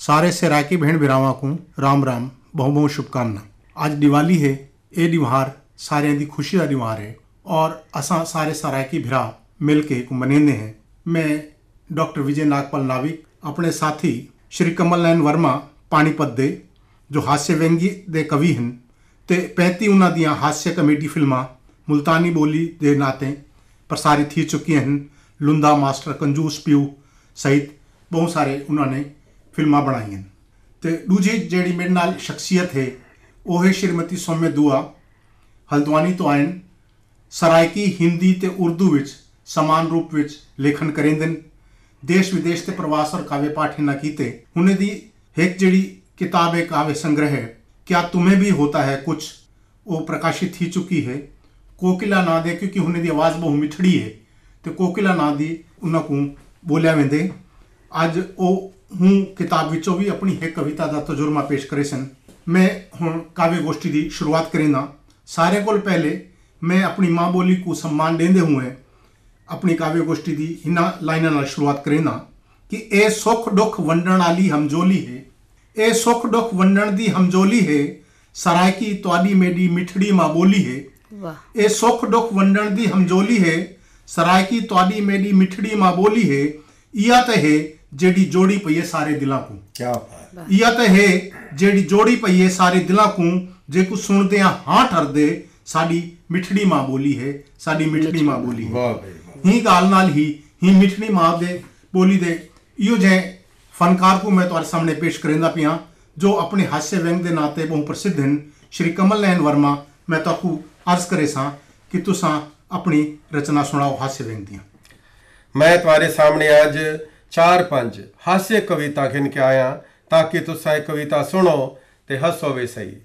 सारे सराकी भेण भिरावां को राम राम बहुत बहुत शुभकामना आज दिवाली है ये त्योहार सारे दी खुशी का त्योहार है और असा सारे सराकी भिरा मिल के मनेंदे हैं। मैं डॉक्टर विजय नागपाल नाविक, अपने साथी श्री कमल नयन वर्मा, पानीपत दे, जो हास्य व्यंगी दे कवि हैं, ते पैंती उन्होंने हास्य कमेडी फिल्मा मुल्तानी बोली दे नाते प्रसारित ही चुकी हैं लुंदा मास्टर कंजूस प्यू सहित बहुत सारे उन्होंने फिल्मा बनाई हैं। तो दूजी जी मेरे नाल शख्सियत है वो है श्रीमती सौम्य दुआ। हल्द्वानी तो आए सरायकी हिंदी तो उर्दू विच समान रूप विच लेखन करेंदे देश विदेश के प्रवास और काव्य पाठ इन्हें किते। उन्हें दी एक जड़ी किताब है काव्य संग्रह है, क्या तुम्हें भी होता है कुछ? वो प्रकाशित ही चुकी है। कोकिला ना दे, क्योंकि उन्हें आवाज़ बहु मिठड़ी है। तो कोकिला ना दी, उनकू बोलिया वेंदे। अज वो हूँ किताब विचों भी अपनी एक कविता का तजुर्मा पेश करे सन। मैं हूँ काव्य गोष्ठी की शुरुआत करेंगे सारे को पहले मैं अपनी माँ बोली को सम्मान देंदे हुए अपनी काव्य गोष्ठी की इन लाइनों शुरुआत करेंगे कि ए सुख दुख वंडन आली हमजोली है। ए सुख दुख वंडन दी हमजोली है। सरायकी त्वाडी मेडी मिठड़ी माँ बोली है। वाह ए सुख दुख वंडण दी हमजोली है सराय की त्वाडी मेरी मिठड़ी माँ बोली है इया त है जेडी जोड़ी पई है सारे दिला को क्या इया त है जेडी जोड़ी पई है सारे दिला को जेको सुनदे हाँ ठरदे ਸਾਡੀ ਮਿੱਠੜੀ ਮਾਂ ਬੋਲੀ ਹੈ ਸਾਡੀ ਮਿੱਠੜੀ ਮਾਂ ਬੋਲੀ ਹੈ ਵਾਹ ਬਈ ਹੀ ਗਾਲ ਨਾਲ ਹੀ ਹੀ ਮਿੱਠੜੀ ਮਾਂ ਦੇ ਬੋਲੀ ਦੇ ਇਹੋ ਜੇ ਫਨਕਾਰ ਨੂੰ ਮੈਂ ਤੁਹਾਡੇ ਸਾਹਮਣੇ ਪੇਸ਼ ਕਰੇਂਦਾ ਪਿਆ ਜੋ ਆਪਣੇ ਹਾਸੇ ਵਿਅੰਗ ਦੇ ਨਾਤੇ ਬਹੁਤ ਪ੍ਰਸਿੱਧ ਹਨ ਸ਼੍ਰੀ ਕਮਲ ਨੈਨ ਵਰਮਾ ਮੈਂ ਤੁਹਾਨੂੰ अर्ज करे सा कि तुसा अपनी रचना सुनाओ हास्य व्यंग दिया मैं तुम्हारे सामने आज चार पंज हास्य कविता खिन के आया ताकि तुसा कविता सुनो ਤੇ ਹੱਸੋ ਵੇ ਸਹੀ।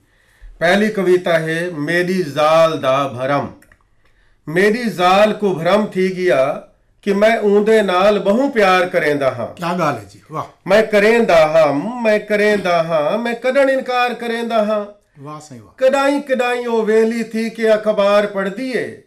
ਪਹਿਲੀ ਕਵਿਤਾ ਹੈ ਮੇਰੀ ਜ਼ਾਲ ਦਾ ਭਰਮ। ਮੇਰੀ ਜ਼ਾਲ ਕੋ ਭਰਮ ਥੀ ਗਿਆ ਕਿ ਮੈਂ ਉਹਦੇ ਨਾਲ ਬਹੁ ਪਿਆਰ ਕਰੇਂਦਾ ਹਾਂ। ਕੀ ਗੱਲ ਹੈ ਜੀ ਵਾਹ। ਮੈਂ ਕਰੇਂਦਾ ਹਾਂ ਮੈਂ ਕਰੇਂਦਾ ਹਾਂ ਮੈਂ ਕਦਣ ਇਨਕਾਰ ਕਰੇਂਦਾ ਹਾਂ? ਵਾਹ ਸਹੀ ਵਾਹ। ਕਦਾਈ ਕਦਾਈ ਉਹ ਵੇਲੀ ਥੀ ਕਿ ਅਖਬਾਰ ਪੜਦੀ ਏ।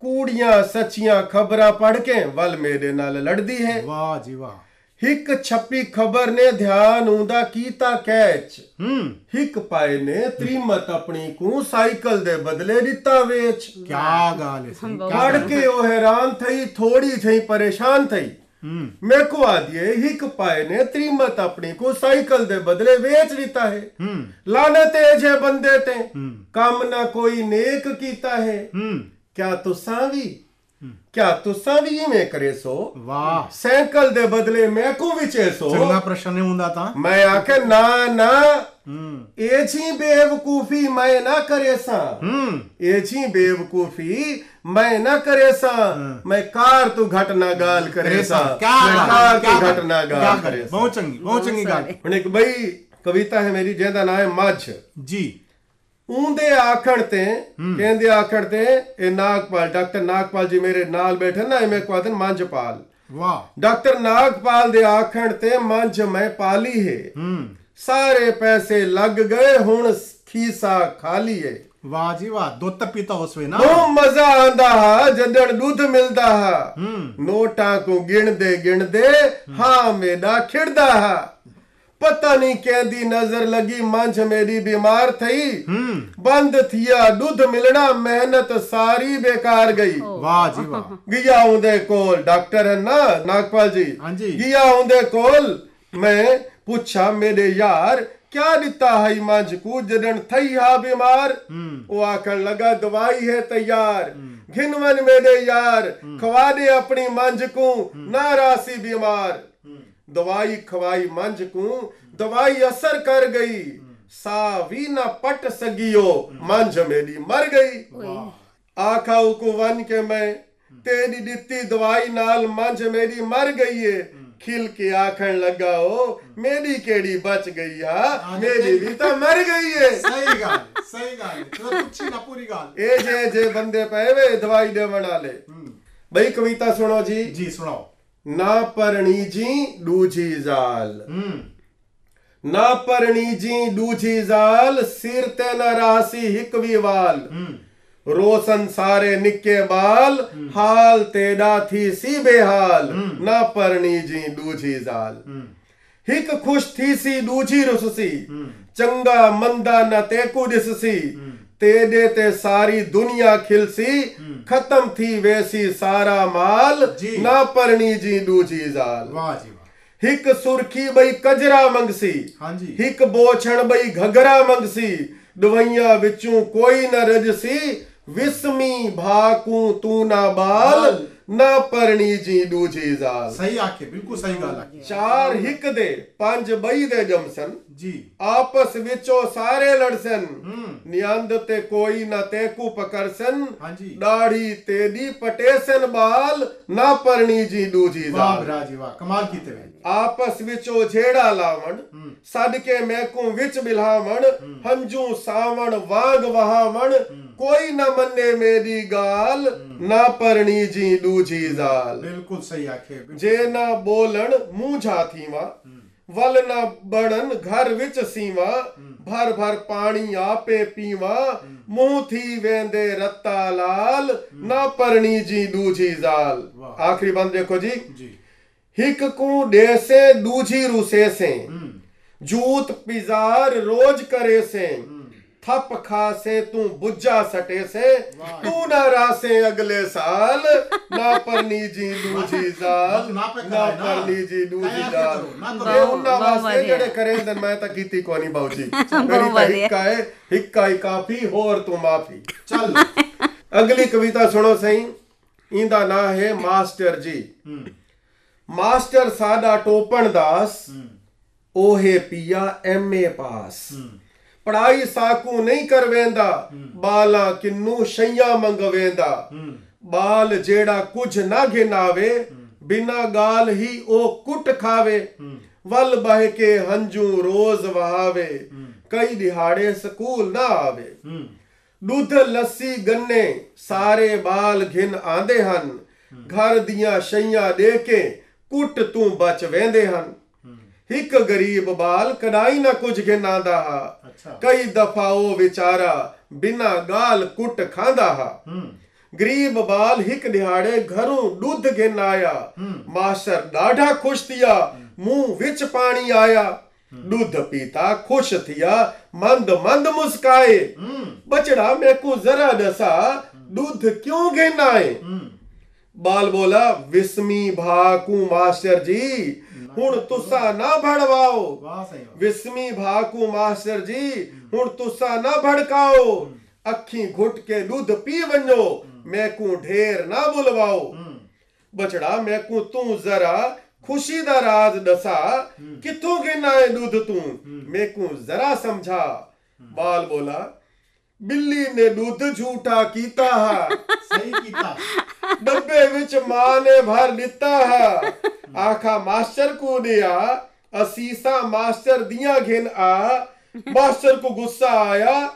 ਕੂੜੀਆਂ ਸੱਚੀਆਂ ਖਬਰਾਂ ਪੜ ਕੇ ਵੱਲ ਮੇਰੇ ਨਾਲ ਲੜਦੀ ਹੈ ਵਾਹ ਜੀ ਵਾਹ। ਹਿੱਕ ਛੱਪੀ ਖਬਰ ਨੇ ਧਿਆਨ ਉਂਦਾ ਕੀਤਾ ਕੈਚ। ਹੂੰ। ਹਿੱਕ ਪਾਏ ਨੇ ਤ੍ਰੀਮਤ ਆਪਣੀ ਕੂ ਸਾਈਕਲ ਦੇ ਬਦਲੇ ਦਿੱਤਾ ਵੇਚ। ਕੀ ਗੱਲ ਹੈ ਪੜ ਕੇ ਉਹ ਹੈਰਾਨ ਥਈ ਥੋੜੀ ਥਈ ਪਰੇਸ਼ਾਨ ਥਈ। ਹੂੰ ਮੇਰੇ ਕੋ ਆਦੀਏ ਹਿੱਕ ਪਾਏ ਨੇ ਤ੍ਰੀਮਤ ਆਪਣੀ ਕੋ ਸਾਈਕਲ ਦੇ ਬਦਲੇ ਵੇਚ ਦਿੱਤਾ ਹੈ ਹੂੰ ਲਾਨਤ ਹੈ ਜੇ ਬੰਦੇ ਤੇ ਹੂੰ ਕੰਮ ਨਾ ਕੋਈ ਨੇਕ ਕੀਤਾ ਹੈ ਹੂੰ ਕਿਆ ਤੁਸਾਂ ਵੀ क्या तुसा भी में करे सो? वाह। सैकल दे बदले मैं को भी सो? चंगा प्रश्न नहीं हुंदा था मैं आके ना ना। हम्म। एछी बेवकूफ़ी मैं ना करे सा। हम्म। एछी बेवकूफ़ी मैं ना करे सा। हम्म। मैं कार तू घट ना गाल करे सा। क्या कार तू घट ना गाल करे बहुत चंगी बहुत चंगी गाल। एक बई कविता है मेरी जेदा ना है माझ जी। ਉਹਦੇ ਆਖਣ ਤੇ ਕਹਿੰਦੇ ਆਖਣ ਤੇ ਇਹ ਨਾਗਪਾਲ ਡਾਕਟਰ ਨਾਗਪਾਲ ਜੀ ਮੇਰੇ ਨਾਲ ਬੈਠੇ ਨਾ ਮੈਂ ਕਹਤਨ ਮੰਜਪਾਲ ਵਾਹ। ਡਾਕਟਰ ਨਾਗਪਾਲ ਦੇ ਆਖਣ ਤੇ ਮੰਜ ਮੈਂ ਪਾਲੀ ਹੈ। ਸਾਰੇ ਪੈਸੇ ਲੱਗ ਗਏ ਹੁਣ ਖੀਸਾ ਖਾਲੀ ਹੈ ਵਾਹ ਜੀ ਵਾਹ ਦੁੱਧ ਪੀਤਾ ਉਸਵੇ ਨਾ। ਉਹ ਮਜ਼ਾ ਆਂਦਾ ਹਾ ਜਦੋਂ ਦੁੱਧ ਮਿਲਦਾ ਹਾ। ਨੋਟਾਂ ਕੋ ਗਿਣਦੇ ਗਿਣਦੇ ਹਾਂ। ਮੇਡਾ ਖਿੜਦਾ ਹਾ। પતા નહીં કેદી નજર લગી માંજ મેરી બીમાર થઈ બંધ થયા દૂધ મિલણા મહેનત સારી બેકાર ગઈ વાહ જી વાહ ગયા ਹੁੰਦੇ ਕੋਲ ਡਾਕਟਰ ਹੈ ਨਾ ਨਾਗਪਾਲ ਜੀ? ਗਿਆ ਹੁੰਦੇ ਕੋਲ ਮੈਂ ਪੁੱਛਾ ਮੇਰੇ ਯਾਰ ਕਿਆ ਦਿੱਤਾ ਹੈ ਮੰਜ ਕੋ ਜਦਨ ਥਈ ਹਾ ਬਿਮਾਰ? ਉਹ ਆਖਣ ਲਗਾ ਦਵਾਈ ਹੈ ਤਿਆਰ। ਘਿਨਵਨ ਮੇਰੇ ਯਾਰ ਖਵਾ ਦੇ ਆਪਣੀ ਮੰਜ ਕੋ ਨਾ ਰਾਸੀ ਬਿਮਾਰ। ਦਵਾਈ ਖਵਾਈ ਮੰਝ ਕੂ ਦਵਾਈ ਅਸਰ ਕਰ ਗਈ। ਸਾ ਵੀ ਨਾ ਪਟ ਸਗਿਓ ਮੰਝ ਮੇਰੀ ਮਰ ਗਈ। ਆਖਾ ਕੋ ਵਨ ਕੇ ਮੈਂ ਤੇਰੀ ਦਿੱਤੀ ਦਵਾਈ ਨਾਲ ਮੰਝ ਮੇਰੀ ਮਰ ਗਈ ਏ ਖਿਲ ਕੇ ਆਖਣ ਲੱਗਾ ਉਹ ਮੇਰੀ ਕਿਹੜੀ ਬਚ ਗਈ ਆ? ਮੇਰੀ ਵੀ ਤਾਂ ਮਰ ਗਈ ਏ ਸਹੀ ਗੱਲ ਸਹੀ ਗੱਲ ਤੇ ਪੁੱਛੀ ਨਾ ਪੂਰੀ ਗੱਲ। ਇਹ ਜੇ ਜੇ ਬੰਦੇ ਪਏ ਵੇ ਦਵਾਈ ਦੇਵਣ ਵਾਲੇ। ਬਈ ਕਵਿਤਾ ਸੁਣੋ ਜੀ। ਜੀ ਸੁਣਾਓ। ना परणीजी दूजी जाल। हम्म। ना परणीजी दूजी जाल सिर ते न रासी हिकवी वाल। हम्म। रोशन सारे निके बाल हम्म। हाल तेडा थी सी बेहाल। ना परणीजी दूजी जाल। हिक खुश थी सी दूजी रुससी। चंगा मंदा न ते को तेॾे ते सारी दुनिया खिलसी खत्म थी वैसी सारा माल ना परनी जी दूजी जाल वाह जी हिक सुर्खी बई कजरा मंगसी हाँ जी। हिक बोछण बई घगरा मंगसी दवैया विचू कोई न रजसी विस्मी भाकू तू ना बाल। बाल। ना परणी जी दूजी जाल सही आखे बिल्कुल सही गाल आखे चार हिक दे पंज बई दे जमसन जी आपस विचो सारे लड़सन हम्म नियंद ते कोई न तेकू पकड़सन हाँ जी दाढ़ी तेदी पटेसन बाल ना परणी जी दूजी वाह जाल भरा जी वाह कमाल कीते वे आपस विचो झेड़ा लावण सदके मैकू विच बिल्हावण हंजू सावण वाग वहावण कोई न मन्ने मेरी गाल ना परणी जी दूजी जाल। बिल्कुल सही आखे। जे न बोलण मूंझा थीवा वल न बणन घर विच सीवा भर भर पाणी आपे पीवा मुँह थी वेंदे रत्ता लाल ना परणी जी दूजी जाल। आखिरी बंद देखो जी। जी। हिक कू ॾेसे दूजी रूसे से हम्म। जूत पिजार रोज करे से थप खा से तू बुझा सटे से तू ना रासे अगले साल। ना पर नीजी लूजी जाल ना पर नीजी लूजी जाल। ये उन्ना वास्ते जड़े करे दन मैं तक कीती कोनी बाऊजी। मेरी तो तरीका है हिक्का ही काफ़ी होर तू माफ़ी। चल। अगली कविता सुनो सही। इंदा ना है मास्टर जी। मास्टर साडा टोपन दास ओहे पिया एमए पास। पढ़ाई साकू नहीं कर वेंदा बाला किन्नू शैया मंग वेंदा बाल जेड़ा कुछ ना गिनावे बिना गाल ही ओ कुट खावे वल बह के हंजू रोज वहावे कई दिहाड़े स्कूल ना आवे दूध लस्सी गन्ने सारे बाल घिन आंदे हन घर दियां शैया दे के कुट तू बच वेंदे हन हिक गरीब बाल कदाई न कुछ घिनांदा हा। अच्छा। कई दफ़ा ओ विचारा बिना गाल कुट खांदा हा। हम्म। गरीब बाल हिक दिहाड़े घरों दूध घिन आया हम्म। मास्टर ॾाढा खुश थिया। हम्म। मुँह विच पाणी आया। दूध पीता खुश थिया। मंद मंद मुस्काए। बचड़ा मेरे को जरा दसा दूध क्यों घिन आए बाल बोला विस्मी भाकू मास्टर जी हूँ तुसा ना भड़वाओ। विस्मी भाकू मास्टर जी हूँ तुसा ना भड़काओ। अखी घुट के दूध पी वनो मैकू ढेर ना बुलवाओ। बछड़ा मैकू तू जरा खुशी दा राज दसा कितों गिना है दूध तू? मैकू जरा समझा। बाल बोला ਬਾਲ ਬੋਲਾ ਬਿੱਲੀ ਨੇ ਦੁੱਧ ਝੂਠਾ ਕੀਤਾ ਹੈ सही कीता ਡੱਬੇ ਵਿੱਚ ਮਾਂ ਨੇ ਭਰ ਦਿੱਤਾ ਹੈ ਆਖਾ ਮਾਸਟਰ ਕੋ ਦਿਆ ਅਸੀਸਾ ਮਾਸਟਰ ਦੀਆਂ ਘਿਨ ਆ ਮਾਸਟਰ ਕੋ ਗੁੱਸਾ ਆਇਆ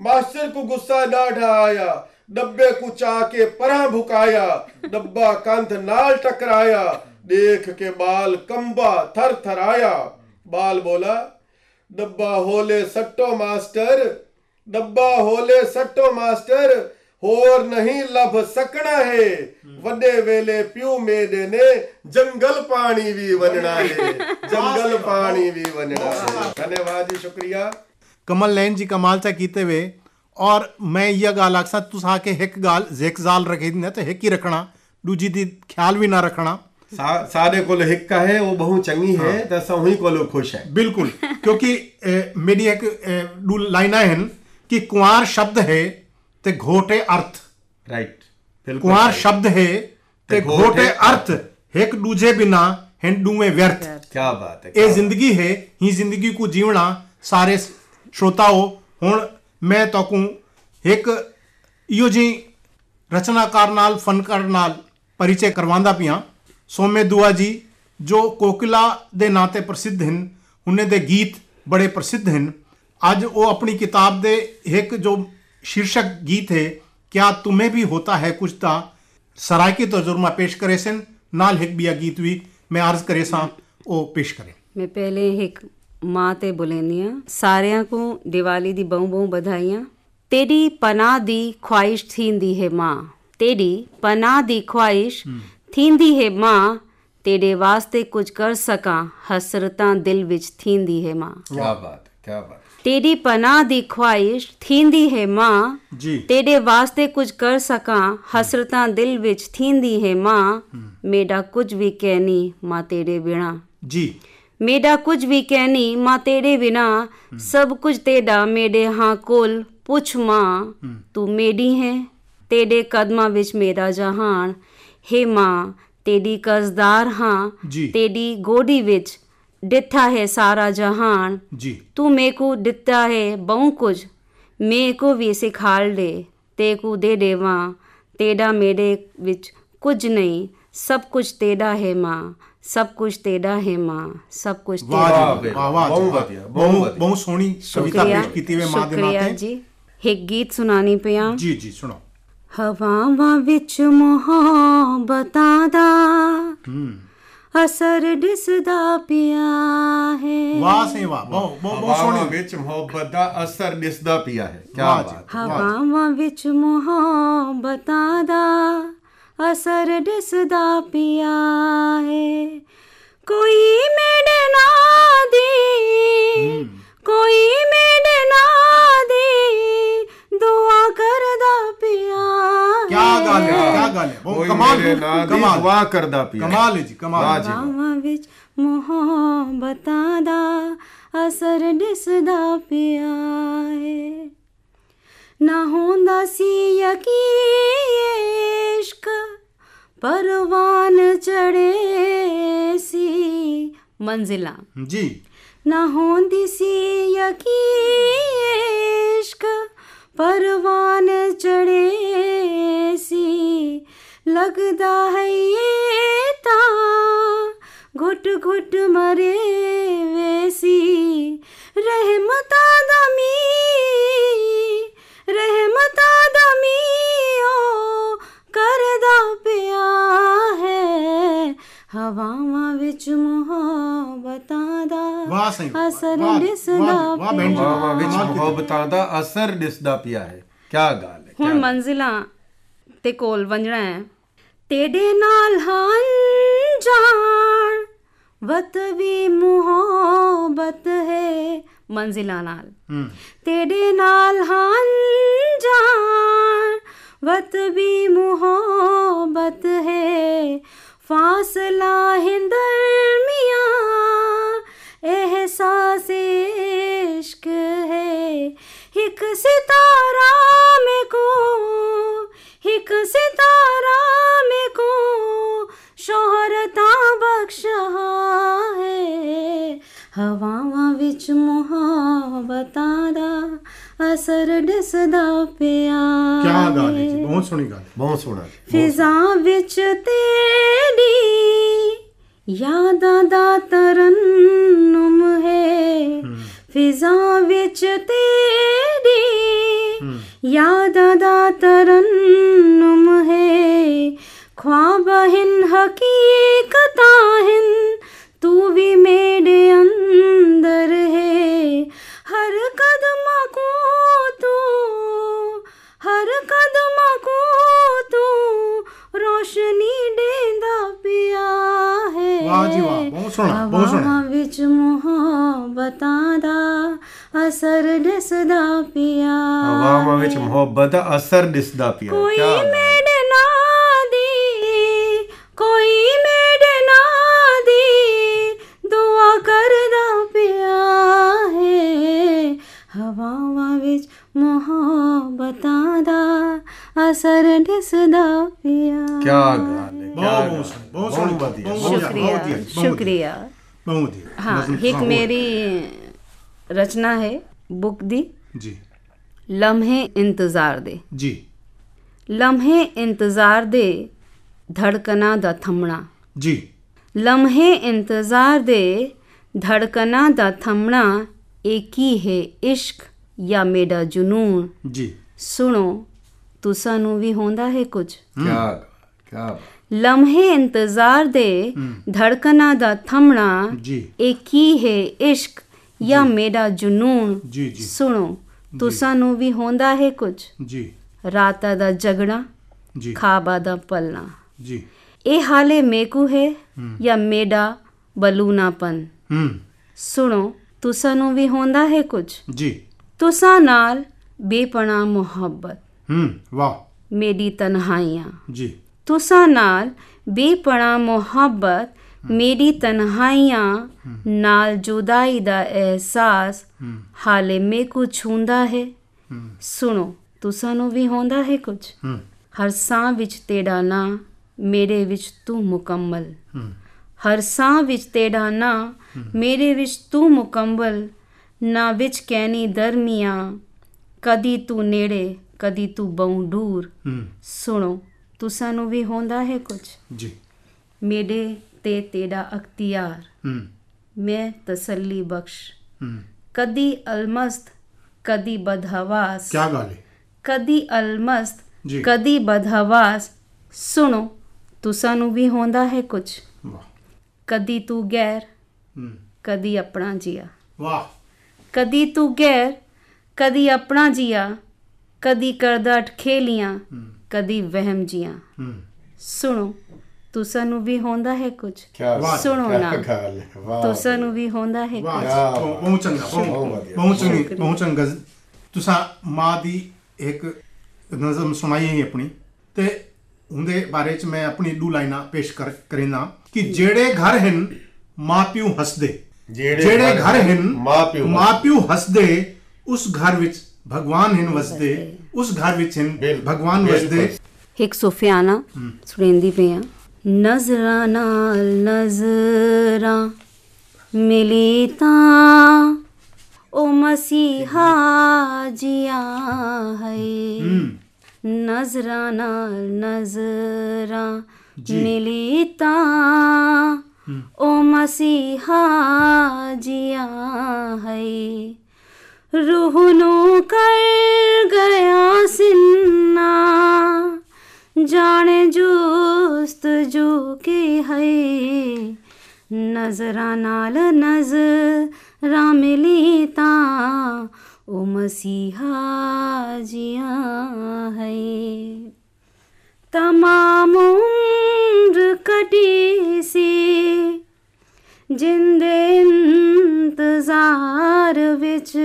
ਮਾਸਟਰ ਕੋ ਗੁੱਸਾ ਡਾਢਾ ਆਇਆ ਡੱਬੇ ਕੋ ਚਾ ਕੇ ਪਰਾਂ ਭੁਕਾਇਆ ਡੱਬਾ ਕੰਧ ਨਾਲ ਟਕਰਾਇਆ ਦੇਖ ਕੇ ਬਾਲ ਕੰਬਾ ਥਰ ਥਰ ਆਇਆ ਬਾਲ ਬੋਲਾ ਡੱਬਾ ਹੋਲੇ ਸੱਟੋ ਮਾਸਟਰ ਡੱਬਾ ਹੋਲੇ ਸੱਟੋ ਮਾਸਟਰ ਹੋਰ ਨਹੀਂ ਲੱਭ ਸਕਣਾ ਹੈ ਵੱਡੇ ਵੇਲੇ ਪਿਓ ਮੇਦੇ ਨੇ ਜੰਗਲ ਪਾਣੀ ਵੀ ਵੰਡਣਾ ਹੈ ਜੰਗਲ ਪਾਣੀ ਵੀ ਵੰਡਣਾ ਹੈ ਧੰਨਵਾਦ ਜੀ ਸ਼ੁਕਰੀਆ कमल लैन जी कमाल सा कीते हुए और मैं यह गाल आखसा तुस आके हिक गाल जेक जाल रखी न तो हिक ही रखना दूजी दी ख्याल भी ना रखना ਸਾ- ਸਾਡੇ ਕੋਲ ਹਿੱਕ ਹੈ ਉਹ ਬਹੁਤ ਚੰਗੀ ਹੈ ਤਾਂ ਸਹੀ ਕੋਲ ਖੁਸ਼ ਹੈ बिल्कुल क्योंकि ए, मेरी एक ए, दो लाइना हैं कि कुआर शब्द है ते घोटे अर्थ। राइट कुंवर शब्द है ते घोटे अर्थ। एक दूजे बिना हैं डूमे व्यर्थ। क्या बात है ये ज़िंदगी है ही ज़िंदगी को जीवना सारे श्रोताओं हूँ मैं तो एक यो जी रचनाकार नाल फनकार नाल परिचय करवांदा पिया। सोम्य दुआ जी जो कोकिला दे नाते प्रसिद्ध हैं उन्हें दे गीत बड़े प्रसिद्ध हैं ਅੱਜ ਉਹ ਆਪਣੀ ਕਿਤਾਬ ਦੇ ਇੱਕ ਜੋ ਸ਼ੀਰਸ਼ਕ ਗੀਤ ਹੈ ਕਿਆ ਤੁਮੇ ਵੀ ਹੋਤਾ ਹੈ ਕੁਝ ਤਾਂ ਸਰਾਇਕੀ ਤਜਰਬਾ ਪੇਸ਼ ਕਰੇ ਸਨ ਨਾਲ ਇੱਕ ਬਿਆ ਗੀਤ ਵੀ ਮੈਂ ਅਰਜ਼ ਕਰੇ ਸਾਂ ਉਹ ਪੇਸ਼ ਕਰੇ ਮੈਂ ਪਹਿਲੇ ਇੱਕ ਮਾਂ ਤੇ ਬੁਲੇਨੀਆਂ ਸਾਰਿਆਂ ਕੋ ਦੀਵਾਲੀ ਦੀ ਬਹੁ ਬਹੁ ਵਧਾਈਆਂ ਤੇਰੀ ਪਨਾਹ ਦੀ ਖੁਆਇਸ਼ ਥੀਂਦੀ ਹੈ ਮਾਂ ਤੇਰੀ ਪਨਾਹ ਦੀ ਖੁਆਇਸ਼ ਥੀਂਦੀ ਹੈ ਮਾਂ ਤੇਰੇ ਵਾਸਤੇ ਕੁਝ ਕਰ ਸਕਾਂ ਹਸਰਤਾਂ ਦਿਲ ਵਿੱਚ ਥੀਂਦੀ ਹੈ ਮਾਂ ਕੀ ਬਾਤ ਕੀ ਬਾਤ ਤੇਰੀ ਪਨਾਹ ਦੀ ਖੁਆਇਸ਼ ਥੀਂਦੀ ਹੈ ਮਾਂ। ਜੀ। ਤੇਰੇ ਵਾਸਤੇ ਕੁਝ ਕਰ ਸਕਾਂ ਹਸਰਤਾਂ ਦਿਲ ਵਿੱਚ ਥੀਂਦੀ ਹੈ ਮਾਂ। ਮੇਰਾ ਕੁਝ ਵੀ ਕਹਿਨੀ ਮਾਂ ਤੇਰੇ ਬਿਨਾ। ਜੀ। ਮੇਰਾ ਕੁਝ ਵੀ ਕਹਿਨੀ ਮਾਂ ਤੇਰੇ ਬਿਨਾ। ਸਭ ਕੁਝ ਤੇਰਾ ਮੇਰੇ ਹਾਂ ਕੋਲ ਪੁੱਛ ਮਾਂ ਤੂੰ ਮੇਰੀ ਹੈ। ਤੇਰੇ ਕਦਮਾਂ ਵਿੱਚ ਮੇਰਾ ਜਹਾਨ। ਹੈ ਮਾਂ ਤੇਰੀ ਕਸਦਾਰ ਹਾਂ। ਤੇਰੀ ਗੋਦੀ ਵਿੱਚ ਦਿੱਤਾ ਹੈ ਸਾਰਾ ਜਹਾਨ। ਜੀ। ਤੂੰ ਮੇਰੇ ਕੋ ਦਿੱਤਾ ਹੈ ਬਹੁ ਕੁਝ। ਮੇਰੇ ਕੋ ਵੀ ਸਿਖਾਲ ਦੇ ਤੇ ਕੋ ਦੇ ਦੇਵਾਂ। ਤੇਰਾ ਮੇਰੇ ਵਿੱਚ ਕੁਝ ਨਹੀਂ। ਸਭ ਕੁਝ ਤੇਰਾ ਹੈ ਮਾਂ। ਸਭ ਕੁਝ ਤੇਰਾ ਹੈ ਮਾਂ। ਸਭ ਕੁਝ ਵਾਹ ਤੇਰਾ ਜੀ ਵਾਹ ਵਾਹ ਬਹੁਤ। ਵਧੀਆ, ਬਹੁਤ ਬਹੁਤ ਸੋਹਣੀ ਕਵਿਤਾ ਪੇਸ਼ ਕੀਤੀ ਵੇ ਮਾਂ ਦੇ ਸ਼ੁਕਰੀਆ ਨਾਤੇ ਜੀ। ਇੱਕ ਗੀਤ ਸੁਣਾਣੀ ਪਿਆ। ਜੀ ਜੀ ਸੁਣੋ ਹਵਾਵਾਂ ਵਿੱਚ ਮੁਹੱਬਤਾਂ ਦਾ ਅਸਰ ਦਿਸਦਾ ਪਿਆ ਹੈ ਵਾਹ ਸੇ ਵਾਹ ਬਹੁਤ ਬਹੁਤ ਬਹੁਤ ਹਵਾਵਾਂ ਸੋਹਣੀ ਵਿੱਚ ਮੁਹੱਬਤ ਦਾ ਅਸਰ ਦਿਸਦਾ ਪਿਆ ਹੈ ਕੀ ਵਾਹ ਜੀ। ਬਾਤ ਹੈ। ਹਵਾਵਾਂ ਵਿੱਚ ਮੁਹੱਬਤਾਂ ਦਾ ਅਸਰ ਦਿਸਦਾ ਪਿਆ ਹੈ ਕੋਈ ਮੇਰੇ ਨਾਂ ਦੀ ਕੋਈ ਮੇਰੇ ਨਾਂ ਦੀ ਦੁਆ ਕਰਦਾ ਪਿਆ ਕੀ ਗੱਲ ਹੈ ਕੀ ਗੱਲ ਹੈ ਬਹੁਤ ਕੋਈ ਕਮਾਲ ਮੇਰੇ ਨਾਂ ਦੀ ਕਮਾਲ ਦੁਆ ਕਰਦਾ ਪਿਆ ਕਮਾਲ ਹੈ ਜੀ ਵਾਹ ਕਮਾਲ ਜੀ। ਹਵਾਵਾਂ ਵਿੱਚ ਮੁਹੱਬਤਾਂ ਦਾ ਅਸਰ ਦਿਸਦਾ ਪਿਆ ਹੈ ਨਾ ਹੁੰਦਾ ਸੀ ਯਕੀਨ ਇਸ਼ਕ ਪਰਵਾਨ ਚੜੇ ਸੀ ਮੰਜ਼ਿਲਾਂ ਜੀ ਨਾ ਹੁੰਦੀ ਸੀ ਯਕੀਨ परवान चढ़े सी लगदा है ये ता। घुट घुट मरे वैसी रहमता दमी रहमता दमी ओ, करदा पिया है हवावां विच मोहब्बत ਹੈ ਹਵਾਵਾਂ ਵਿੱਚ ਮੁਹੱਬਤਾਂ ਦਾ ਵਾਹ ਸਹੀ ਅਸਰ ਵਾਹ, ਦਿਸਦਾ ਵਾਹ, ਵਾਹ ਭੈਣ ਜੀ। ਪਿਆ ਹਵਾਵਾਂ ਵਿੱਚ ਕਮਾਲ ਕੀਤੀ। ਮੁਹੱਬਤਾਂ ਦਾ ਅਸਰ ਦਿਸਦਾ ਪਿਆ ਹੈ ਕੀ ਗੱਲ ਹੈ ਕਿਆ ਹੁਣ ਮੰਜ਼ਿਲਾਂ ਤੇ ਕੋਲ ਵੰਜਣਾ ਹੈ ਤੇਰੇ ਨਾਲ ਹਾਂ ਜਾਣ ਵਤ ਵੀ ਮੁਹੱਬਤ ਹੈ ਮੰਜ਼ਿਲਾਂ ਨਾਲ ਹੂੰ ਤੇਰੇ ਨਾਲ ਹਾਂ ਜਾਣ ਵਤ ਵੀ ਮੁਹੱਬਤ ਹੈ फासला है दरमिया एहसास इश्क है। एक सितारा में को एक सितारा में को, शोहरता बख्शा है। हवा ਬਹੁਤ ਸੋਹਣੀ ਗੱਲ ਹੈ ਬਹੁਤ ਸੋਹਣਾ ਜੀ। ਫਿਜ਼ਾ ਵਿੱਚ ਤੇਰੀ ਯਾਦਾਂ ਦਾ ਤਰਨਮ ਹੈ ਫਿਜ਼ਾ ਵਿੱਚ ਤੇਰੀ ਯਾਦਾਂ ਦਾ ਤਰਨਮ ਹੈ ख्वाब हिन हकीकतां हिन तू भी मेरे रोशनी देंदा पिया है ਵਾਹ ਜੀ ਵਾਹ ਬਹੁਤ ਸੋਹਣਾ ਬਹੁਤ ਸੋਹਣਾ ਹਵਾਵਾਂ ਵਿੱਚ ਮੁਹੱਬਤਾਂ ਦਾ ਅਸਰ ਦਿਸਦਾ ਪਿਆ ਹਵਾਵਾਂ ਵਿੱਚ ਮੁਹੱਬਤ ਦਾ ਅਸਰ ਦਿਸਦਾ ਪਿਆ ਹੈ ਕੋਈ ਕੀ ਗੱਲ ਕੀ ਗੱਲ ਹੈ ਬਹੁਤ ਮੌਸਮ ਬਹੁਤ ਸੋਹਣੀ ਬਹੁਤ ਵਧੀਆ ਸ਼ੁਕਰੀਆ ਬਹੁਤ ਵਧੀਆ। ਹਾਂ ਇੱਕ ਮੇਰੀ ਰਚਨਾ ਹੈ ਬੁੱਕ ਦੀ। ਜੀ। ਲਮਹੇ ਇੰਤਜ਼ਾਰ ਦੇ। ਜੀ। ਲਮਹੇ ਇੰਤਜ਼ਾਰ ਦੇ ਧੜਕਣਾ ਦਾ ਥੰਮਣਾ। ਜੀ। ਲਮਹੇ ਇੰਤਜ਼ਾਰ ਦੇ ਧੜਕਣਾ ਦਾ ਥੰਮਣਾ ਇੱਕ ਹੀ ਹੈ ਇਸ਼ਕ ਜਾਂ ਮੇਰਾ ਜਨੂਨ। ਜੀ। ਸੁਣੋ ਤੁਸਾਂ ਨੂੰ ਵੀ ਹੁੰਦਾ ਹੈ ਕੁਝ? ਕੀ ਲਮਹੇ ਇੰਤਜ਼ਾਰ ਦੇ ਧੜਕਣਾ ਦਾ ਥੰਮਣਾ ਜੀ। ਇੱਕ ਹੀ ਹੈ ਇਸ਼ਕ ਜਾਂ ਮੇਰਾ ਜਨੂਨ? ਜੀ ਜੀ। ਸੁਣੋ ਤੁਸਾਂ ਨੂੰ ਵੀ ਹੁੰਦਾ ਹੈ ਕੁਝ? ਜੀ। ਰਾਤਾਂ ਦਾ ਜਗਣਾ ਜੀ। ਖਾਬਾਂ ਦਾ ਪਲਣਾ। ਜੀ। ਇਹ ਹਾਲੇ ਮੇਕੂ ਹੈ ਜਾਂ ਮੇਡਾ ਬਲੂਨਾਪਨ? ਹੂੰ। ਸੁਣੋ ਤੁਸਾਂ ਨੂੰ ਵੀ ਹੁੰਦਾ ਹੈ ਕੁਝ? ਜੀ। ਤੁਸਾਂ ਨਾਲ ਬੇਪਨਾ ਮੁਹੱਬਤ। ਹੂੰ। ਵਾਹ। ਮੇਰੀ ਤਨਹਾਈਆਂ। ਜੀ। ਤੁਸਾਂ ਨਾਲ ਬੇਪਨਾ ਮੁਹੱਬਤ ਮੇਰੀ ਤਨਹਾਈਆਂ ਨਾਲ ਜੁਦਾਈ ਦਾ ਅਹਿਸਾਸ ਹਾਲੇ ਮੇਕੂ ਛੁੰਦਾ ਹੈ ਹੂੰ। ਸੁਣੋ, ਤੁਸਾਂ ਨੂੰ ਵੀ ਹੁੰਦਾ ਹੈ ਕੁਝ ਹੂੰ ਹਰ ਸਾਹ ਵਿੱਚ ਤੇਰਾ ਨਾਂ ਮੇਰੇ ਵਿੱਚ ਤੂੰ ਮੁਕੰਮਲ। ਹੂੰ ਹਰ ਸਾਹ ਵਿੱਚ ਤੇਰਾ ਨਾਂ ਮੇਰੇ ਵਿੱਚ ਤੂੰ ਮੁਕੰਮਲ। ਨਾ ਵਿੱਚ ਕਹਿਣੀ ਦਰਮੀਆਂ, ਕਦੀ ਤੂੰ ਨੇੜੇ, ਕਦੀ ਤੂੰ ਬਹੁ ਦੂਰ। ਹੂੰ ਸੁਣੋ ਤੁਸਾਂ ਨੂੰ ਵੀ ਹੁੰਦਾ ਹੈ ਕੁਝ? ਜੀ। ਮੇਰੇ ਤੇ ਤੇਰਾ ਅਖਤਿਆਰ। ਹੂੰ। ਮੈਂ ਤਸੱਲੀ ਬਖਸ਼। ਹੂੰ। ਕਦੀ ਅਲਮਸਤ ਕਦੀ ਬਦਹਵਾਸ। ਕੀ ਗੱਲ ਹੈ ਕਦੀ ਅਲਮਸਤ ਜੀ। ਕਦੀ ਬਦਹਵਾਸ। ਸੁਣੋ ਤੁਸਾਂ ਨੂੰ ਵੀ ਹੁੰਦਾ ਹੈ ਕੁਝ? ਵਾਹ। ਕਦੀ ਤੂੰ ਗੈਰ ਕਦੀ ਆਪਣਾ ਜੀਆ। ਵਾਹ। ਕਦੀ ਤੂੰ ਗੈਰ ਕਦੀ ਆਪਣਾ ਜੀਆ। ਕਦੀ ਕਰਦਾ ਖੇਲੀਆਂ ਹੂੰ। ਕਦੀ ਵਹਿਮ ਜੀਆਂ। ਸੁਣੋ ਤੁਸਾਂ ਨੂੰ ਵੀ ਹੁੰਦਾ ਹੈ ਕੁਝ ਸੁਣੋ ਨਾ। ਤੁਸਾਂ ਨੂੰ ਵੀ ਹੁੰਦਾ ਹੈ ਕੁਝ ਬਹੁਤ ਚੰਗਾ ਬਹੁਤ ਚੰਗੀ ਬਹੁਤ ਚੰਗਾ। ਤੁਸਾਂ ਮਾਂ ਦੀ ਇੱਕ ਨਜ਼ਮ ਸੁਣਾਈ ਹੈ ਆਪਣੀ। ਤੇ ਉਹਦੇ ਬਾਰੇ ਚ ਮੈਂ ਆਪਣੀ ਦੋ ਲਾਈਨਾਂ ਪੇਸ਼ ਕਰ ਕਰੇਨਾ ਕਿ ਜਿਹੜੇ ਘਰ ਹਨ ਮਾਪਿਓ ਹੱਸਦੇ। ਜਿਹੜੇ ਘਰ ਹਨ ਮਾਪਿਓ ਮਾਪਿਓ ਹੱਸਦੇ ਉਸ ਘਰ ਵਿੱਚ भगवान हिन वसदे उस घर विच हिन भगवान वसदे। एक सोफियाना हम्म। सुरेंदी पे हैं नजरा नाल नजरा मिली ता ओ मसीहा जिया है। हम्म। नजरा नाल नजरा मिली ता हम्म। ओ मसीहा जिया रूहनो कर गया सिन्ना जाने जोस्त जो के है। नजरा नाल नज़र मिलीता ओ मसीहा जिया है। तमाम उम्र कटी सी ਜਿੰਦੇ ਇੰਤਜ਼ਾਰ ਵਿੱਚ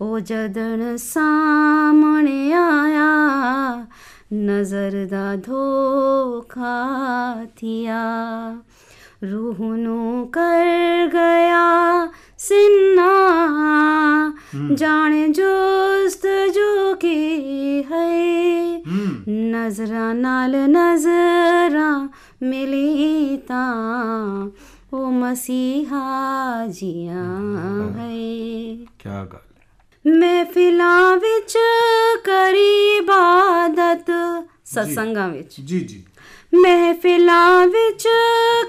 ਉਹ ਜਦਣ ਸਾਹਮਣੇ ਆਇਆ ਨਜ਼ਰ ਦਾ ਧੋਖਾ ਥਿਆ रूह नो कर गया सिन्ना जाने जोस्त जो के है नजरा नाल नजरा मिली तां ਉਹ ਮਸੀਹਾ ਜੀਆਂ ਹੈ। ਕੀ ਗੱਲ ਮਹਿਫਿਲਾਂ ਵਿੱਚ ਕਰੀ ਇਬਾਦਤ ਸਤਸੰਗਾਂ ਵਿੱਚ। ਜੀ ਜੀ। ਮਹਿਫਿਲਾਂ ਵਿੱਚ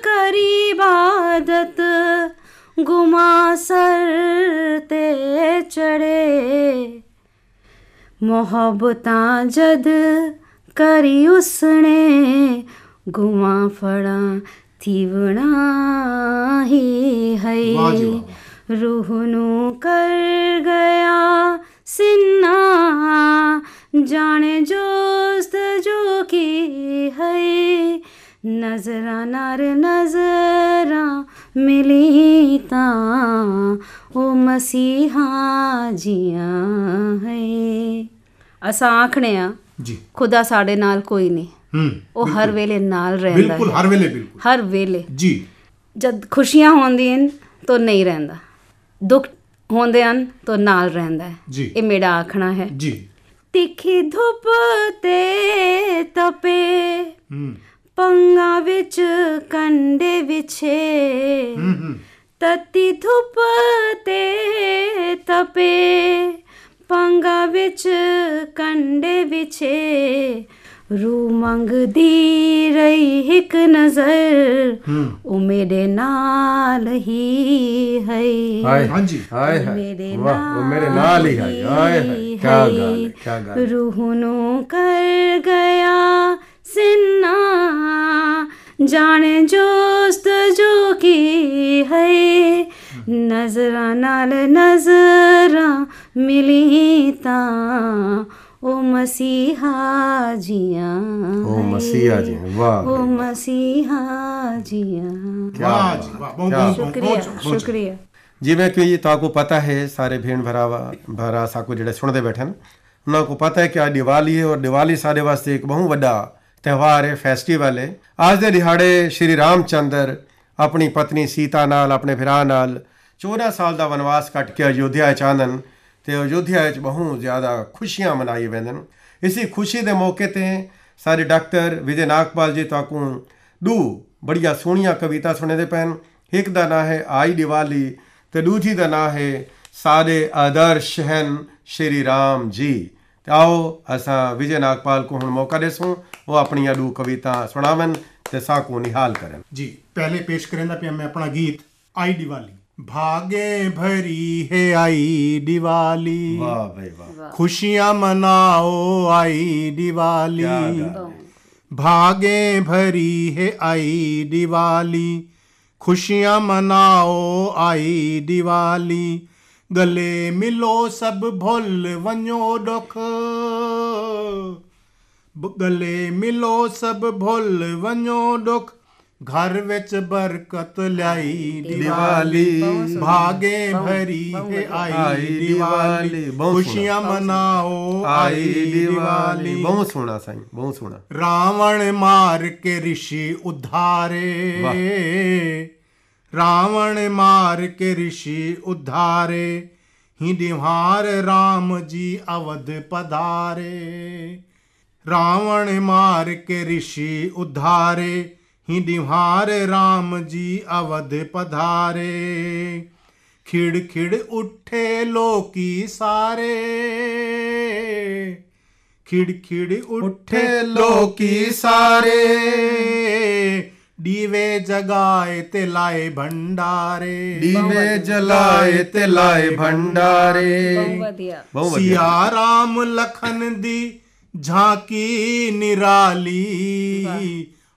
ਕਰੀ ਇਬਾਦਤ ਗੁਮਾ ਸਰ ਤੇ ਚੜੇ। ਮੁਹੱਬਤਾਂ ਜਦ ਕਰੀ ਉਸਨੇ ਗੁਮਾ ਫੜਾਂ तिवणा ही। है रोहनो कर गया सिन्ना जाने जोस्त जो की है। नजरा नार नजरा मिली ता ओ मसीहा जिया है। असा आखने आ ਜੀ। ਖੁਦਾ ਸਾਡੇ ਨਾਲ ਕੋਈ ਨਹੀਂ। ਹੂੰ ਉਹ ਹਰ ਵੇਲੇ ਨਾਲ ਰਹਿੰਦਾ ਬਿਲਕੁਲ ਹੈ। ਹਰ ਵੇਲੇ ਬਿਲਕੁਲ। ਹਰ ਵੇਲੇ। ਜੀ। ਜਦ ਖੁਸ਼ੀਆਂ ਹੁੰਦੀਆਂ ਤਾਂ ਨਹੀਂ ਰਹਿੰਦਾ। ਦੁੱਖ ਹੁੰਦੇ ਹਨ ਤਾਂ ਨਾਲ ਰਹਿੰਦਾ ਹੈ। ਇਹ ਮੇਰਾ ਆਖਣਾ ਹੈ। ਜੀ। ਤਿੱਖੀ ਧੁੱਪ ਤੇ ਤਪੇ ਹੂੰ। ਪੰਗਾ ਵਿੱਚ ਕੰਡੇ ਵਿਛੇ ਹੂੰ ਹੂੰ। ਤਤੀ ਧੁੱਪ ਤੇ ਤਪੇ ਫਾਂਗਾ ਵਿੱਚ ਕੰਡੇ ਵਿਛੇ। ਰੂ ਮੰਗਦੀ ਰਹੀ ਇੱਕ ਨਜ਼ਰ। ਉਹ ਮੇਰੇ ਨਾਲ ਹੀ ਹੈ ਹਾਏ। ਹਾਂਜੀ। ਹਾਏ ਹਾਏ। ਵਾਹ ਉਹ ਮੇਰੇ ਨਾਲ ਹੀ ਹੈ ਹਾਏ ਹਾਏ। ਕੀ ਗੱਲ ਕੀ ਗੱਲ ਰੂਹ ਨੂੰ ਕਰ ਗਿਆ ਸਿਨਾ। ਜਾਣੇ ਜੋਸਤ ਜੋ ਕੀ ਹੈ ਨਜ਼ਰਾਂ ਨਾਲ ਨਜ਼ਰਾਂ मिली ता ओ मसीहा जिया ओ मसीहा जी वाह ओ मसीहा जिया वाह जी वाह बहुत बहुत शुक्रिया बहुत शुक्रिया ਜਿਵੇਂ ਕਿ ਤੁਹਾਨੂੰ ਪਤਾ ਹੈ ਸਾਰੇ ਭੈਣ ਭਰਾਵਾ ਭਰਾ ਸਾਕੂ ਜਿਹੜੇ ਸੁਣਦੇ ਬੈਠੇ ਨੇ ਉਹਨਾਂ ਨੂੰ ਪਤਾ ਹੈ ਕਿ ਅੱਜ ਦੀਵਾਲੀ ਹੈ ਔਰ ਦੀਵਾਲੀ ਸਾਡੇ ਵਾਸਤੇ ਇੱਕ ਬਹੁਤ ਵੱਡਾ ਤਿਉਹਾਰ ਹੈ ਫੈਸਟੀਵਲ ਹੈ ਅੱਜ ਦੇ ਦਿਹਾੜੇ ਸ਼੍ਰੀ ਰਾਮਚੰਦਰ ਆਪਣੀ ਪਤਨੀ ਸੀਤਾ ਨਾਲ ਆਪਣੇ ਭਰਾ ਨਾਲ 14 ਸਾਲ ਦਾ ਵਨਵਾਸ ਕੱਟ ਕੇ ਅਯੋਧਿਆ ਚ ਆਨਨ ਤੇ ਅਯੋਧਿਆ ਵਿੱਚ ਬਹੁਤ ਜ਼ਿਆਦਾ ਖੁਸ਼ੀਆਂ ਮਨਾਈ ਵੈਂਦੇ ਨੇ ਇਸੇ ਖੁਸ਼ੀ ਦੇ ਮੌਕੇ ਤੇ ਸਾਡੇ ਡਾਕਟਰ ਵਿਜੇ ਨਾਗਪਾਲ ਜੀ ਤੁਹਾਨੂੰ ਦੋ ਬੜੀਆਂ ਸੋਹਣੀਆਂ ਕਵਿਤਾ ਸੁਣਦੇ ਪੈਣ ਇੱਕ ਦਾ ਨਾਂ ਹੈ ਆਈ ਦੀਵਾਲੀ ਤੇ ਦੂਜੀ ਦਾ ਨਾਂ ਹੈ ਸਾਡੇ ਆਦਰਸ਼ ਹਨ ਸ਼੍ਰੀ ਰਾਮ ਜੀ ਤੇ ਆਓ ਅਸਾਂ ਵਿਜੇ ਨਾਗਪਾਲ को ਹੁਣ ਮੌਕਾ ਦੇਸੂੰ ਉਹ ਆਪਣੀਆਂ ਦੋ ਕਵਿਤਾ ਸੁਣਾਵਨ ਤੇ ਸਾਕੂ ਨਿਹਾਲ ਕਰਨ जी पहले पेश करेंदा पे मैं अपना गीत आई दिवाली भागे भरी है आई दिवाली। वाह वाह। खुशियाँ मनाओ आई दिवाली। भागे भरी है आई दिवाली। खुशियाँ मनाओ आई दिवाली। गले मिलो सब भोल वनो दुख गले मिलो सब भोल वनो दुख घर बिच बरकत लाई दिवाली। भागे भरी आई दिवाली। खुशियाँ मनाओ आई दिवाली। बहुत सोना साईं बहुत सोना रावण मार के ऋषि उद्धारे। रावण मार के ऋषि उद्धारे। ही दिवार राम जी अवध पधारे। रावण मार के ऋषि उद्धारे। ही दिहार राम जी अवध पधारे। खिड़ खिड़ उठे लोकी सारे। खिड़ खिड़ उठे लोकी सारे। दीवे जगाए ते लाए भंडारे। दीवे जलाए तिलाए भंडारे। सिया राम लखन दी झांकी निराली।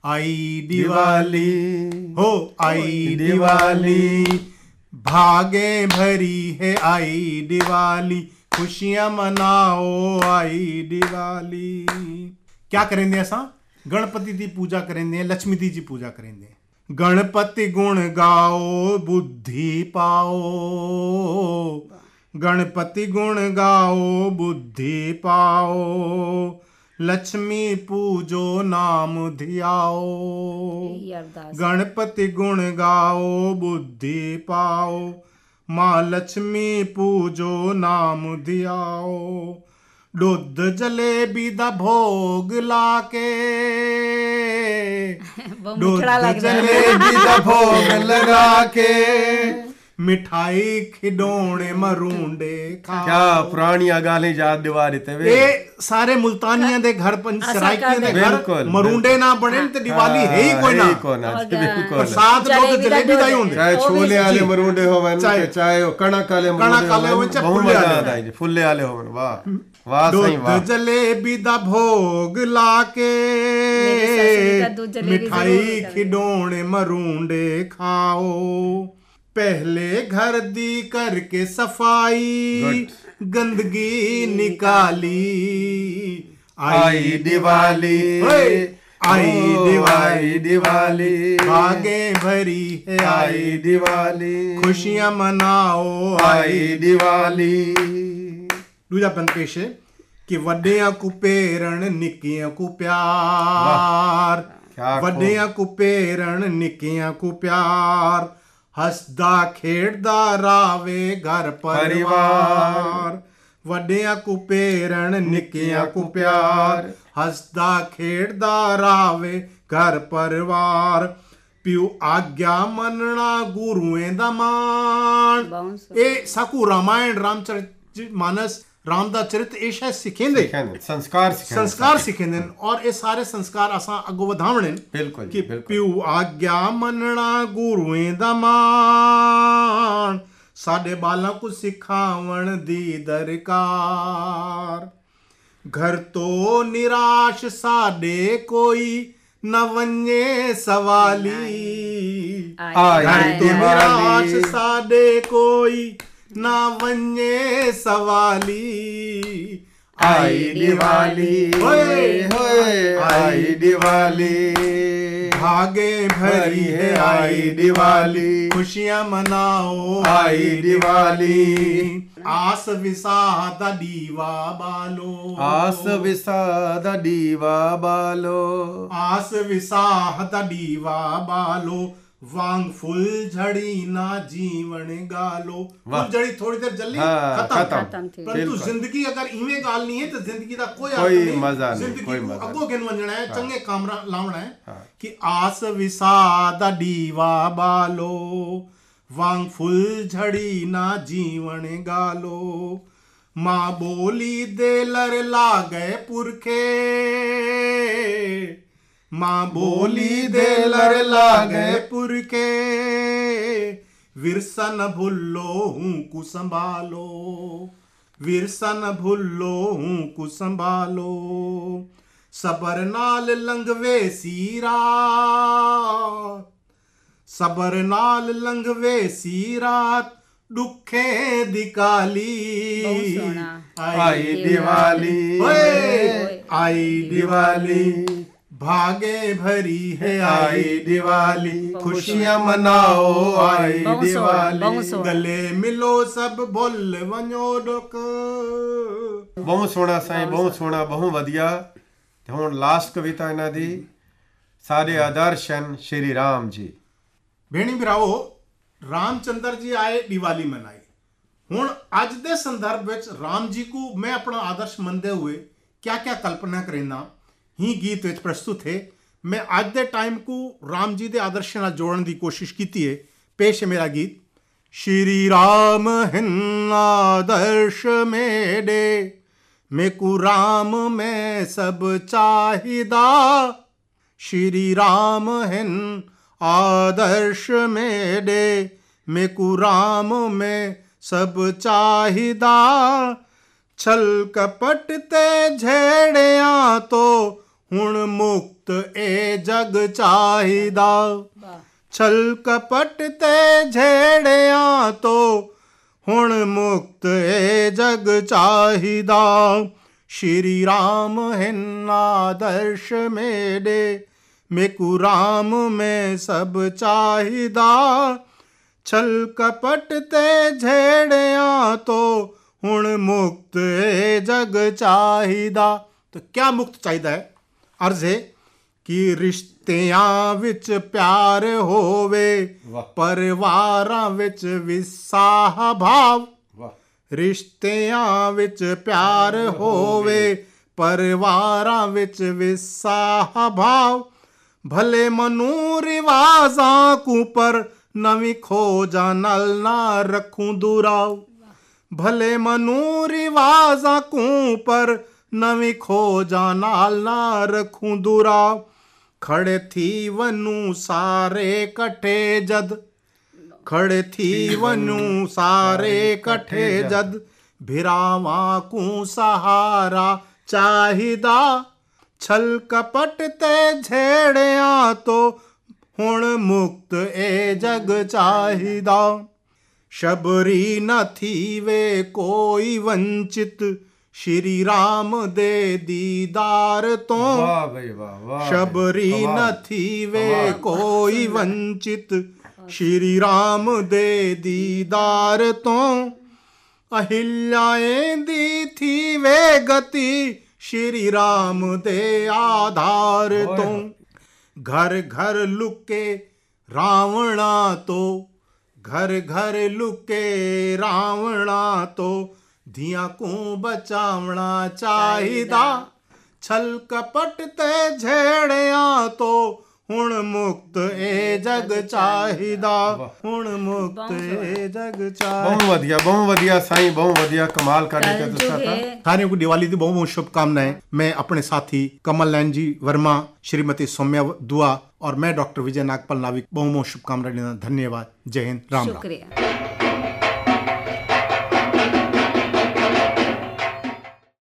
आई दिवाली। हो आई दिवाली। भागे भरी है आई दिवाली। खुशियाँ मनाओ आई दिवाली। क्या करेंगे असा गणपति दी पूजा करेंगे लक्ष्मी दी जी पूजा करेंगे। गणपति गुण गाओ बुद्धि पाओ। गणपति गुण गाओ बुद्धि पाओ। लक्ष्मी पूजो नाम धियाओ। गणपति गुण गाओ बुद्धि पाओ। माँ लक्ष्मी पूजो नाम धियाओ। दुध जलेबी द भोग लाके। दुध जलेबी द भोग लगा के मिठाई खिडौने मरूंडे क्या पुरानियाँ गालें याद दिवा रहे थे ए सारे मुल्तानियाँ दे घर सरायकियाँ दे घर मरूंडे ना बने ते दिवाली हाँ, है ही कोई ना। कोई ना बिल्कुल। साथ तो लोग जलेबी दा ही होंदे। चाहे छोले वाले मरूंडे होवन चाहे कणक वाले कणक वाले होवन चाहे फुल्ले वाले फुल्ले वाले होवन वाह वाह सही वाह। जलेबी दा भोग लाके। मिठाई खिडौने मरूंडे खाओ। पहले घर दी करके सफ़ाई गंदगी निकाली। आई दिवाली। आई oh. दिवाली दिवाली। भागे भरी है आई। दिवाली। खुशियाँ मनाओ आई। दिवाली। दूजा पंकेश है कि वड्डियाँ को पेरण निक्कियाँ को प्यार। वड्डियाँ को पेरण निक्कियाँ को प्यार। ਹੱਸਦਾ ਖੇਡਦਾ ਰਾਵੇ ਘਰ ਪਰਿਵਾਰ। ਵੱਡਿਆਂ ਕੋ ਪੇਰਣ ਨਿੱਕੀਆਂ ਕੋ ਪਿਆਰ। ਹੱਸਦਾ ਖੇਡਦਾ ਰਾਵੇ ਘਰ ਪਰਿਵਾਰ। ਪਿਉ ਆਗਿਆ ਮੰਨਣਾ ਗੁਰੂਆਂ ਦਾ ਮਾਣ। ਇਹ ਸਾਕੂ ਰਾਮਾਇਣ ਰਾਮਚਰਿਤ ਮਾਨਸ ਰਾਮ ਦਾ ਚਰਿਤ ਇਹ ਸ਼ਾਇਦ ਸਿੱਖੇਂਦੇ ਕਹਿੰਦੇ ਸੰਸਕਾਰ ਸਿਖਾਉਂਦੇ ਸੰਸਕਾਰ ਸਿੱਖੇਂਦੇ ਨੇ ਔਰ ਇਹ ਸਾਰੇ ਸੰਸਕਾਰ ਅਸਾਂ ਅੱਗੋਂ ਵਧਾਵਣੇ ਨੇ ਬਿਲਕੁਲ ਕਿ ਜੀ, ਬਿਲਕੁਲ ਪਿਉ ਆਗਿਆ ਮੰਨਣਾ ਗੁਰੂਆਂ ਦਾ ਮਾਣ ਸਾਡੇ ਬਾਲਾਂ ਕੋ ਸਿਖਾਵਣ ਦੀ ਦਰਕਾਰ ਘਰ ਤੋਂ ਨਿਰਾਸ਼ ਸਾਡੇ ਕੋਈ ਨ ਵੰਨੇ ਸਵਾਲੀ ਆਈ ਘਰ ਤੋਂ ਦੀਵਾਲੀ। ਨਿਰਾਸ਼ ਸਾਡੇ ਕੋਈ ना वञे सवाली। आई दिवाली। ओए, होए। आई दिवाली। भागे भरी है आई दिवाली। खुशियाँ मनाओ आई दिवाली। आस विषाद दीवा बालो। आस विषाद दीवा बालो। आस विषाद दीवा बालो। वांग फुल झड़ी ना जीवन गालो। फुल झड़ी थोड़ी देर जल्दी हाँ, खत्म। खत्म। परंतु ज़िंदगी अगर इवें गालनी है तो ज़िंदगी का कोई कोई मज़ा नहीं, ज़िंदगी कोई को मज़ा अगो गिन वंजणा है चंगे काम रा- लावणा है हाँ। कि आस विषाद दीवा बालो। वांग फुल झड़ी ना जीवन गालो। माँ बोली देलर लागे पुरखे। माँ बोली देलर लागे पुरखे विरसन भुल्लो हूँ कु संभालो विरसन भुल्लो हूँ कु संभालो सबर नाल लंघवे सीरा। सबर नाल लंघवे सीरात दुखे दिकाली। आई दिवाली। ओए, आई दिवाली। भागे भरी है आई दिवाली खुशियां मनाओ आई बहुत सोहना, बहुत दिवाली सोहना। गले मिलो सब बोल वञो डुक ਬਹੁਤ ਸੋਹਣਾ ਸਾਈਂ ਬਹੁਤ ਸੋਹਣਾ ਬਹੁਤ ਵਧੀਆ ਤੇ ਹੁਣ ਲਾਸਟ ਕਵਿਤਾ ਇਹਨਾਂ ਦੀ ਸਾਰੇ ਆਦਰਸ਼ ਹਨ ਸ਼੍ਰੀ ਰਾਮ ਜੀ ਭੈਣੀ ਭਰਾਵੋ ਰਾਮਚੰਦਰ ਜੀ ਆਏ ਦੀਵਾਲੀ ਮਨਾਈ ਹੁਣ ਅੱਜ ਦੇ ਸੰਦਰਭ ਵਿੱਚ ਰਾਮ ਜੀ ਨੂੰ ਮੈਂ ਆਪਣਾ ਆਦਰਸ਼ ਮੰਨਦੇ ਹੋਏ ਕਿਆ ਕਿਆ ਕਲਪਨਾ ਕਰੇਨਾ ਹੀ ਗੀਤ ਵਿੱਚ ਪ੍ਰਸਤੁਤ ਹੈ ਮੈਂ ਅੱਜ ਦੇ ਟਾਈਮ ਨੂੰ ਰਾਮ ਜੀ ਦੇ ਆਦਰਸ਼ ਨਾਲ ਜੋੜਨ ਦੀ ਕੋਸ਼ਿਸ਼ ਕੀਤੀ ਹੈ ਪੇਸ਼ ਹੈ ਮੇਰਾ ਗੀਤ ਸ਼੍ਰੀ ਰਾਮ ਹਿਨ ਆਦਰਸ਼ ਮੇਡੇ ਮੇਕੂ ਰਾਮ ਮੈਂ ਸਭ ਚਾਹੀਦਾ श्री राम हिन आदर्श मेरे मेकु राम में सब चाहिदा छल कपट ते झेड़िया तो हुण मुक्त ए जग चाहिदा। छल कपट ते झेड़िया तो हुण मुक्त ए जग चाहिदा। श्री राम हिन्नादर्श मेरे मेकु राम में सब चाहिदा। छल कपट ते झेड़िया तो हुण मुक्त ए जग चाहिदा। तो क्या मुक्त चाहिदा है? अर्ज़ है कि रिश्तिया विच प्यार होवे परिवार विच विसाह भाव रिश्तिया विच प्यार होवे परिवार विच विसाह भाव। भले मनु रिवाजा कुपर नवी खोजा नल ना रखूँ दुराव। भले मनु रिवाजा कुपर पर ਮਨੂ ਰਿਵਾਜ਼ਾਂ ਕੂ ਪਰ ਨਵੀਂ ਖੋਜਾਂ ਨਾਲ ਨਾ ਰੱਖੂੰ ਦੁਰਾਓ ਖੜੇ ਥੀ ਵਨੂ ਸਾਰੇ ਇਕੱਠੇ ਜਦ ਖੜੇ ਥੀ ਵਨੂ ਸਾਰੇ ਇਕੱਠੇ ਜਦ ਭਿਰਾਵਾਂ ਕੂ ਸਹਾਰਾ ਚਾਹੀਦਾ ਛਲ ਕਪਟ ਤੇ ਝੇੜਿਆਂ ਤੋਂ ਹੁਣ ਮੁਕਤ ਏ ਜਗ ਚਾਹੀਦਾ ਸ਼ਬਰੀ ਨਾ ਥੀਵੇ ਕੋਈ ਵੰਚਿਤ श्री राम दे दीदार तो शबरी न थी वे कोई वंचित। श्री राम दे दीदार तो अहिल्याएँ दी थी वे गति। श्री राम दे आधार तो घर घर लुके रावणा तो घर घर लुके रावणा तो ਲੁਕੇ ਰਾਵਣਾ ਤੋਂ ਧੀਆਂ ਕੋ ਬਚਾਵਣਾ ਚਾਹੀਦਾ ਛਲ ਕਪਟ ਤੇ ਝੇੜਿਆਂ ਤੋਂ ਹੁਣ ਮੁਕਤ ਏ ਜਗ ਚਾਹੀਦਾ ਹੁਣ ਮੁਕਤ ਏ ਜਗ ਚਾਹੀਦਾ ਬਹੁਤ ਵਧੀਆ ਬਹੁਤ ਵਧੀਆ ਸਾਈਂ ਬਹੁਤ ਵਧੀਆ ਕਮਾਲ करने का कल दूसरा जो था है सारियों को दिवाली की बहुत बहुत शुभकामनाएं मैं अपने साथी कमल नैन जी वर्मा श्रीमती सौम्या दुआ और मैं डॉक्टर विजय नागपाल नाविक बहुत बहुत शुभकामनाएं देना धन्यवाद जय हिंद राम राम शुक्रिया